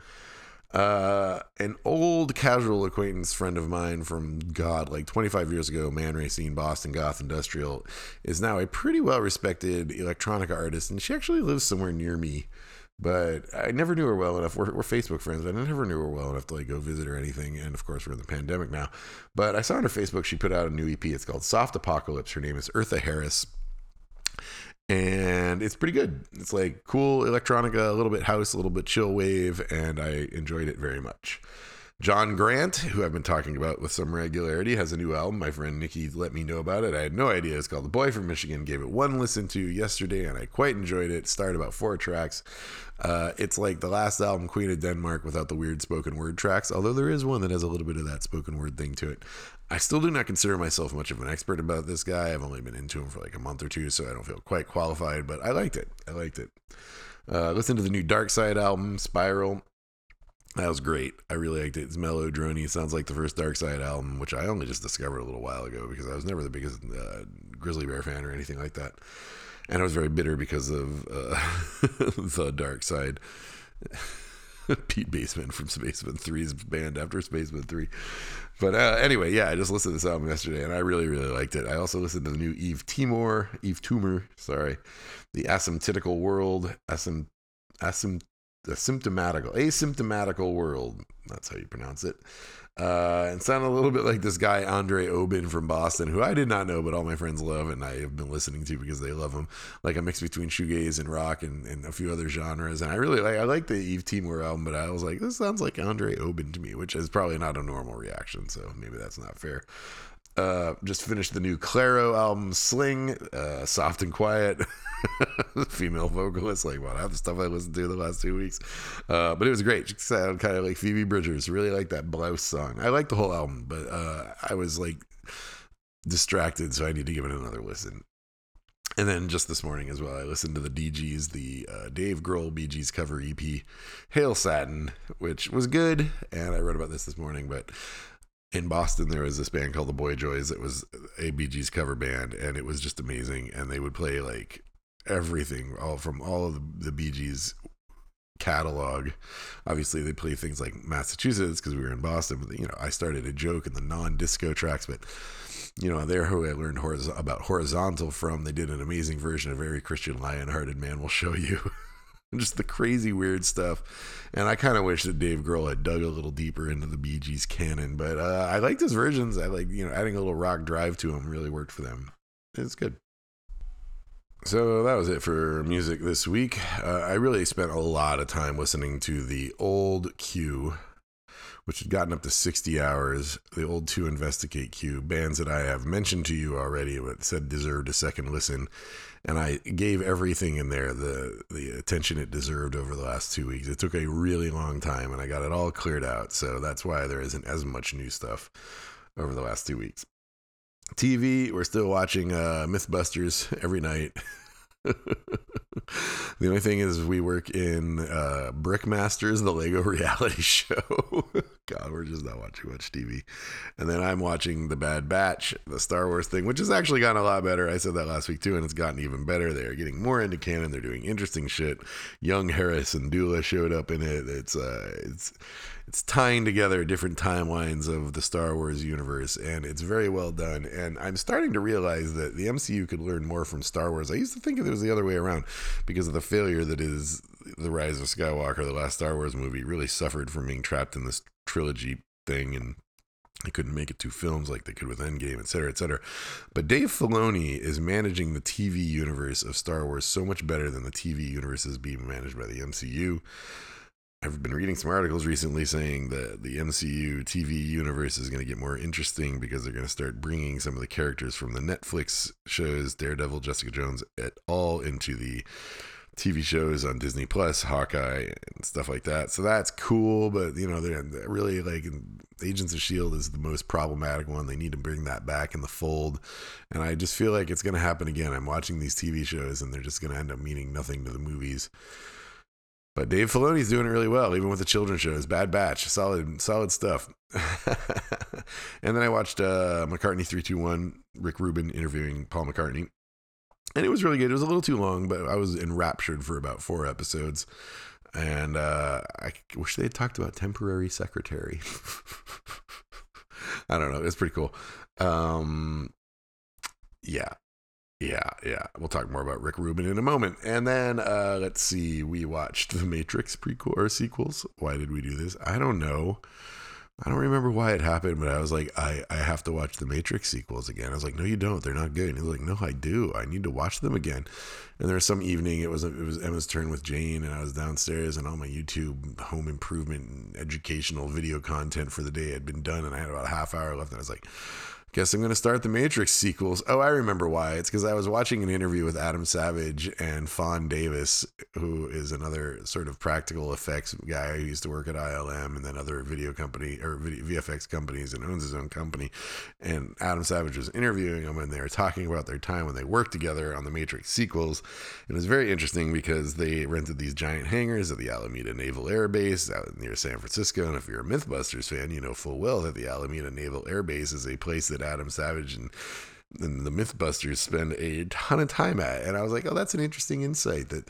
Uh, an old casual acquaintance friend of mine from God, like 25 years ago, Man Racine, Boston Goth Industrial, is now a pretty well respected electronica artist, and she actually lives somewhere near me but I never knew her well enough. We're, we're, Facebook friends, I never knew her well enough to like go visit or anything. And of course, we're in the pandemic now. But I saw on her Facebook she put out a new EP. It's called Soft Apocalypse. Her name is Eartha Harris, and it's pretty good. It's like cool electronica, a little bit house, a little bit chill wave, and I enjoyed it very much. John Grant, who I've been talking about with some regularity, has a new album. My friend Nikki let me know about it. I had no idea. It's called The Boy from Michigan. Gave it one listen to yesterday, and I quite enjoyed it. Started about four tracks. Uh, it's like the last album, Queen of Denmark, without the weird spoken word tracks, although there is one that has a little bit of that spoken word thing to it. I still do not consider myself much of an expert about this guy. I've only been into him for like a month or two, so I don't feel quite qualified, but I liked it. I liked it. Uh, listen to the new Darkside album, Spiral. That was great. I really liked it. It's mellow, drony. It sounds like the first Darkside album, which I only just discovered a little while ago because I was never the biggest uh, Grizzly Bear fan or anything like that. And I was very bitter because of uh, the Darkside. Pete Bassman from Spacemen 3's band after Spacemen 3. But uh, anyway, yeah, I just listened to this album yesterday and I really, really liked it. I also listened to the new Yves Tumor, Yves Tumor, sorry, The Asymptotical World, Asym, Asym, the symptomatical, asymptomatical world. That's how you pronounce it. Uh, and sound a little bit like this guy Andre Obin from Boston, who I did not know, but all my friends love, and I have been listening to because they love him. Like a mix between shoegaze and rock, and, and a few other genres. And I really like. I like the Yves Tumor album, but I was like, this sounds like Andre Obin to me, which is probably not a normal reaction. So maybe that's not fair. Uh, just finished the new Clairo album, Sling, uh, Soft and Quiet. Female vocalist, like about half the stuff I listened to the last two weeks. Uh, but it was great. She sounded kind of like Phoebe Bridgers. Really like that blouse song. I like the whole album, but uh, I was like distracted, so I need to give it another listen. And then just this morning as well, I listened to the Dee Gees, the uh, Dave Grohl Gees cover EP, Hail Satin, which was good. And I wrote about this this morning, but in Boston, there was this band called the Boy Joys. It was ABG's cover band, and it was just amazing. And they would play like everything, all from all of the, the Gees catalog. Obviously, they play things like Massachusetts because we were in Boston. But, you know, I started a joke in the non-disco tracks, but you know, they're who I learned about horizontal from. They did an amazing version of "Every Christian Lionhearted Man Will Show You." just the crazy weird stuff. And I kind of wish that Dave Grohl had dug a little deeper into the Bee Gees canon, but uh, I liked his versions. I like, you know, adding a little rock drive to them really worked for them. It's good. So that was it for music this week. Uh, I really spent a lot of time listening to the old Q, which had gotten up to 60 hours. The old Two Investigate Q, bands that I have mentioned to you already, but said deserved a second listen and I gave everything in there the the attention it deserved over the last two weeks. It took a really long time, and I got it all cleared out. So that's why there isn't as much new stuff over the last two weeks. TV, we're still watching uh, MythBusters every night. the only thing is, we work in uh, Brickmasters, the Lego reality show. God, we're just not watching much TV. And then I'm watching The Bad Batch, the Star Wars thing, which has actually gotten a lot better. I said that last week too, and it's gotten even better. They're getting more into canon. They're doing interesting shit. Young Hera Syndulla showed up in it. It's uh, it's it's tying together different timelines of the Star Wars universe, and it's very well done. And I'm starting to realize that the MCU could learn more from Star Wars. I used to think it was the other way around because of the failure that is the Rise of Skywalker, the last Star Wars movie, really suffered from being trapped in this trilogy thing and they couldn't make it two films like they could with Endgame, et cetera, et cetera. But Dave Filoni is managing the TV universe of Star Wars so much better than the TV universe is being managed by the MCU. I've been reading some articles recently saying that the MCU TV universe is going to get more interesting because they're going to start bringing some of the characters from the Netflix shows, Daredevil, Jessica Jones, et al., into the TV shows on Disney Plus, Hawkeye, and stuff like that. So that's cool, but you know, they're really like Agents of Shield is the most problematic one. They need to bring that back in the fold, and I just feel like it's going to happen again. I'm watching these TV shows, and they're just going to end up meaning nothing to the movies. But Dave Filoni's doing it really well, even with the children's shows. Bad Batch, solid, solid stuff. and then I watched uh, McCartney three two one, Rick Rubin interviewing Paul McCartney, and it was really good. It was a little too long, but I was enraptured for about four episodes. And uh, I wish they had talked about temporary secretary. I don't know. It's pretty cool. Um, yeah, yeah, yeah. We'll talk more about Rick Rubin in a moment. And then uh, let's see. We watched the Matrix prequel or sequels. Why did we do this? I don't know. I don't remember why it happened, but I was like, I, I have to watch the Matrix sequels again. I was like, no, you don't. They're not good. And he was like, no, I do. I need to watch them again. And there was some evening, it was it was Emma's turn with Jane, and I was downstairs, and all my YouTube home improvement and educational video content for the day had been done, and I had about a half hour left. And I was like, guess I'm going to start the Matrix sequels. Oh, I remember why. It's because I was watching an interview with Adam Savage and Fon Davis, who is another sort of practical effects guy who used to work at ILM and then other video company or VFX companies and owns his own company. And Adam Savage was interviewing them and they were talking about their time when they worked together on the Matrix sequels. It was very interesting because they rented these giant hangars at the Alameda Naval Air Base out near San Francisco. And if you're a Mythbusters fan, you know full well that the Alameda Naval Air Base is a place that that Adam Savage and, and the Mythbusters spend a ton of time at. And I was like, oh, that's an interesting insight that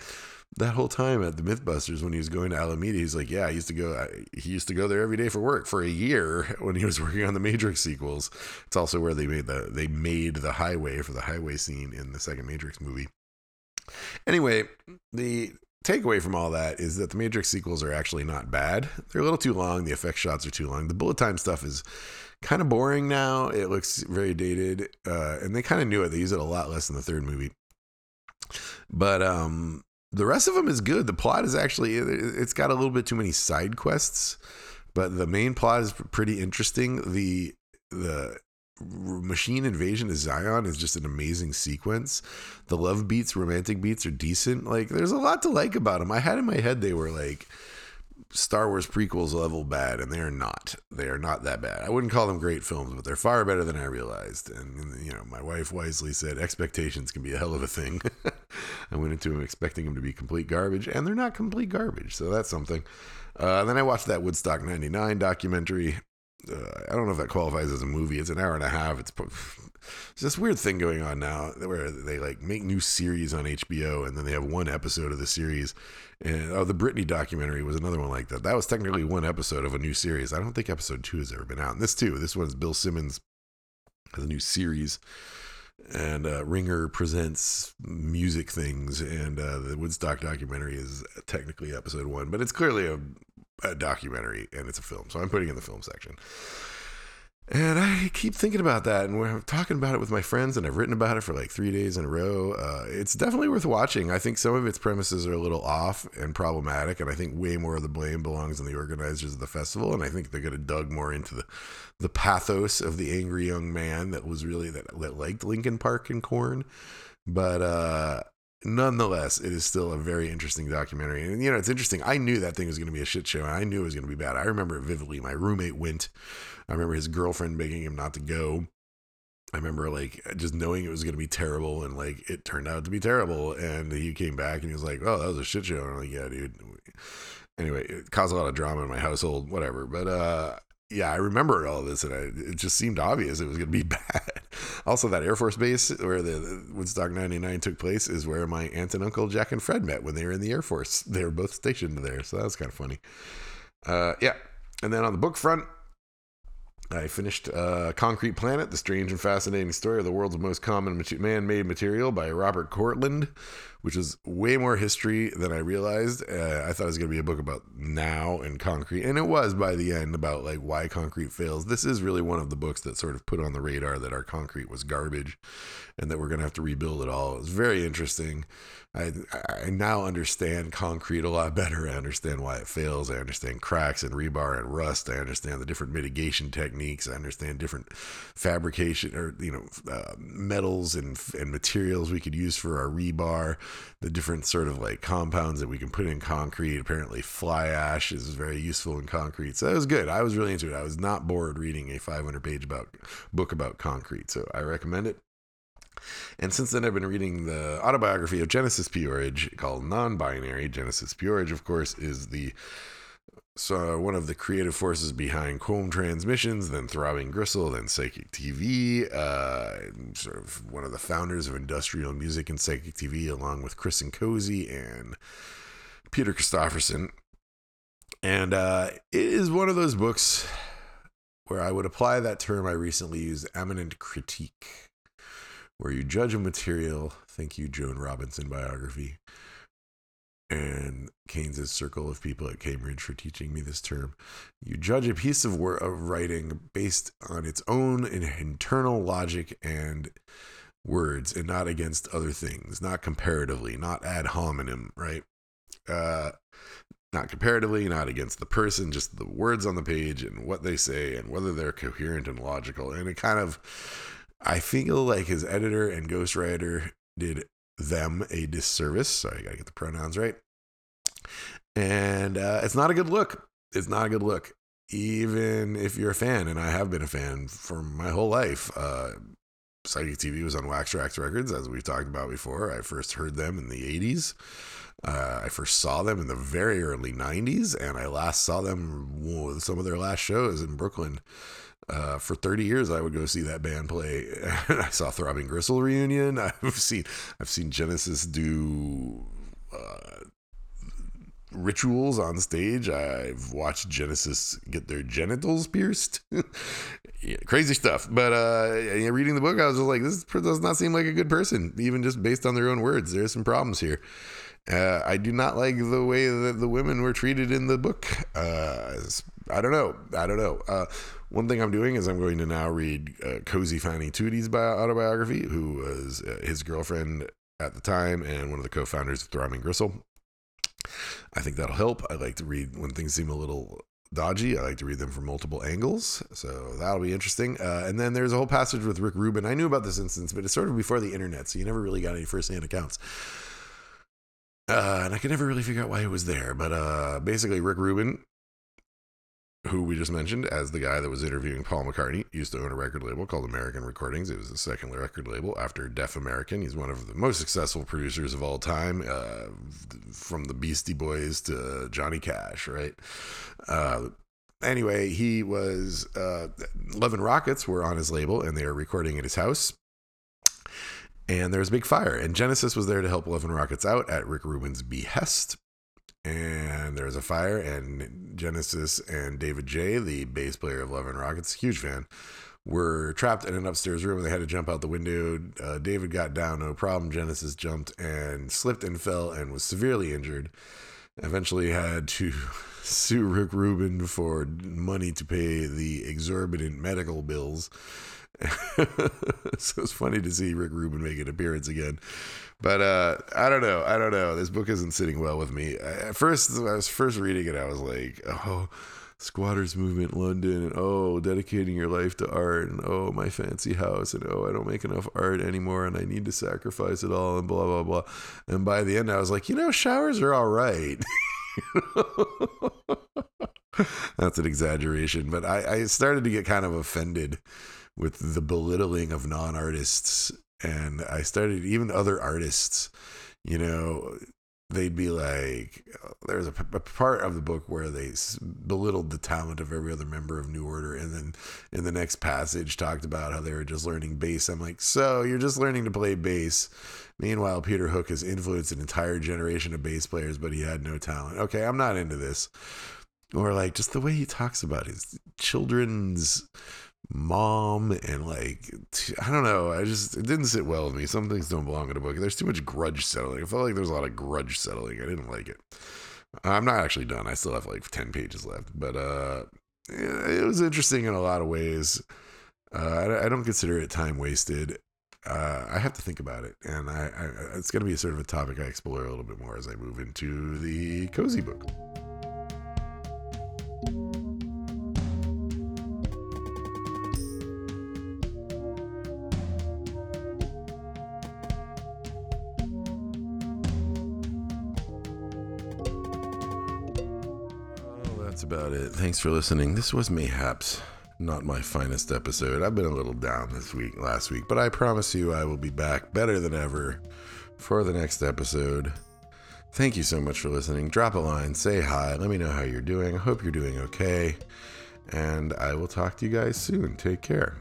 that whole time at the Mythbusters when he was going to Alameda, he's like, yeah, I used to go. He used to go there every day for work for a year when he was working on the Matrix sequels. It's also where they made the they made the highway for the highway scene in the second Matrix movie. Anyway, the takeaway from all that is that the Matrix sequels are actually not bad. They're a little too long. The effect shots are too long. The bullet time stuff is kind of boring now. It looks very dated, uh, and they kind of knew it. They use it a lot less in the third movie, but um, the rest of them is good. The plot is actually it's got a little bit too many side quests, but the main plot is pretty interesting. The the Machine Invasion of Zion is just an amazing sequence. The love beats, romantic beats are decent. Like, there's a lot to like about them. I had in my head they were like Star Wars prequels level bad, and they are not. They are not that bad. I wouldn't call them great films, but they're far better than I realized. And you know, my wife wisely said expectations can be a hell of a thing. I went into them expecting them to be complete garbage, and they're not complete garbage. So that's something. Uh, then I watched that Woodstock '99 documentary. Uh, I don't know if that qualifies as a movie. It's an hour and a half. It's there's this weird thing going on now where they like make new series on HBO and then they have one episode of the series. And oh, the Britney documentary was another one like that. That was technically one episode of a new series. I don't think episode two has ever been out. And this too, this one's Bill Simmons has a new series. And uh, Ringer presents music things, and uh, the Woodstock documentary is technically episode one, but it's clearly a, a documentary and it's a film. So I'm putting in the film section. And I keep thinking about that, and we're talking about it with my friends, and I've written about it for like three days in a row. Uh, it's definitely worth watching. I think some of its premises are a little off and problematic, and I think way more of the blame belongs on the organizers of the festival. And I think they're going to dug more into the the pathos of the angry young man that was really that that liked Linkin Park and Korn. But uh, nonetheless, it is still a very interesting documentary. And you know, it's interesting. I knew that thing was going to be a shit show, and I knew it was going to be bad. I remember it vividly. My roommate went I remember his girlfriend begging him not to go. I remember like just knowing it was going to be terrible, and like it turned out to be terrible. And he came back and he was like, "Oh, that was a shit show." And I'm like, "Yeah, dude." Anyway, it caused a lot of drama in my household, whatever. But uh, yeah, I remember all this, and I, it just seemed obvious it was going to be bad. also, that Air Force base where the, Woodstock '99 took place is where my aunt and uncle Jack and Fred met when they were in the Air Force. They were both stationed there, so that was kind of funny. Uh, yeah, and then on the book front, I finished uh, Concrete Planet, The Strange and Fascinating Story of the World's Most Common Man Made Material by Robert Courland, which is way more history than I realized. Uh, I thought it was going to be a book about now and concrete, and it was by the end about like why concrete fails. This is really one of the books that sort of put on the radar that our concrete was garbage and that we're going to have to rebuild it all. It was very interesting. I, I now understand concrete a lot better. I understand why it fails. I understand cracks and rebar and rust. I understand the different mitigation techniques. I understand different fabrication or you know uh, metals and and materials we could use for our rebar. The different sort of like compounds that we can put in concrete. Apparently, fly ash is very useful in concrete. So that was good. I was really into it. I was not bored reading a 500 page about book about concrete. So I recommend it. And since then, I've been reading the autobiography of Genesis P-Orridge called Non Binary. Genesis P-Orridge, of course, is the so one of the creative forces behind COUM Transmissions, then Throbbing Gristle, then Psychic TV, uh, sort of one of the founders of industrial music and Psychic TV, along with Chris and Cosey and Peter Christopherson. And uh, it is one of those books where I would apply that term I recently used, immanent critique where you judge a material. Thank you, Joan Robinson biography. And Keynes's circle of people at Cambridge for teaching me this term. You judge a piece of, of writing based on its own internal logic and words and not against other things, not comparatively, not ad hominem, right? Uh, not comparatively, not against the person, just the words on the page and what they say and whether they're coherent and logical. And it kind of I feel like his editor and ghostwriter did them a disservice. Sorry, I gotta get the pronouns right. And uh, it's not a good look. It's not a good look. Even if you're a fan, and I have been a fan for my whole life. Uh, Psychic TV was on Wax Trax Records, as we've talked about before. I first heard them in the 80s. Uh, I first saw them in the very early 90s, and I last saw them some of their last shows in Brooklyn uh, for 30 years, I would go see that band play. I saw Throbbing Gristle reunion. I've seen I've seen Genesis do uh, rituals on stage. I've watched Genesis get their genitals pierced. yeah, crazy stuff. But uh, reading the book, I was just like, this does not seem like a good person, even just based on their own words. There's some problems here. Uh, I do not like the way that the women were treated in the book. Uh, I don't know. I don't know. Uh, one thing I'm doing is I'm going to now read uh, Cosey Fanni Tutti's bio- autobiography, who was uh, his girlfriend at the time and one of the co-founders of Throbbing Gristle. I think that'll help. I like to read when things seem a little dodgy. I like to read them from multiple angles, so that'll be interesting. Uh, and then there's a whole passage with Rick Rubin. I knew about this instance, but it's sort of before the internet, so you never really got any firsthand accounts. Uh, and I could never really figure out why it was there. But uh, basically, Rick Rubin who we just mentioned as the guy that was interviewing Paul McCartney, used to own a record label called American Recordings. It was the second record label after Def American. He's one of the most successful producers of all time, uh, from the Beastie Boys to Johnny Cash, right? Uh, anyway, he was, uh, and Rockets were on his label and they were recording at his house. And there was a big fire, and Genesis was there to help and Rockets out at Rick Rubin's behest and there was a fire and genesis and david j the bass player of love and rockets huge fan were trapped in an upstairs room and they had to jump out the window. Uh, david got down no problem. Genesis jumped and slipped and fell and was severely injured. Eventually had to sue rick rubin for money to pay the exorbitant medical bills so it's funny to see rick rubin make an appearance again but uh, I don't know. I don't know. This book isn't sitting well with me. At first, I was first reading it, I was like, oh, squatters movement London, and oh, dedicating your life to art, and oh, my fancy house, and oh, I don't make enough art anymore, and I need to sacrifice it all, and blah blah blah. And by the end, I was like, you know, showers are all right. That's an exaggeration, but I, I started to get kind of offended with the belittling of non-artists and I started even other artists, you know, they'd be like, there's a, a, part of the book where they belittled the talent of every other member of New Order, and then in the next passage talked about how they were just learning bass. I'm like, so you're just learning to play bass. Meanwhile, Peter Hook has influenced an entire generation of bass players, but he had no talent. Okay, I'm not into this. Or like just the way he talks about his children's mom and like I don't know. I just it didn't sit well with me. Some things don't belong in a book. There's too much grudge settling. I felt like there's a lot of grudge settling. I didn't like it. I'm not actually done. I still have like 10 pages left, but uh it was interesting in a lot of ways. Uh, I, I don't consider it time wasted. Uh, I have to think about it, and I, I it's going to be sort of a topic I explore a little bit more as I move into the cozy book. About it. Thanks for listening. This was mayhaps not my finest episode. I've been a little down this week, last week, but I promise you I will be back better than ever for the next episode. Thank you so much for listening. Drop a line, say hi, let me know how you're doing. I hope you're doing okay. And I will talk to you guys soon. Take care.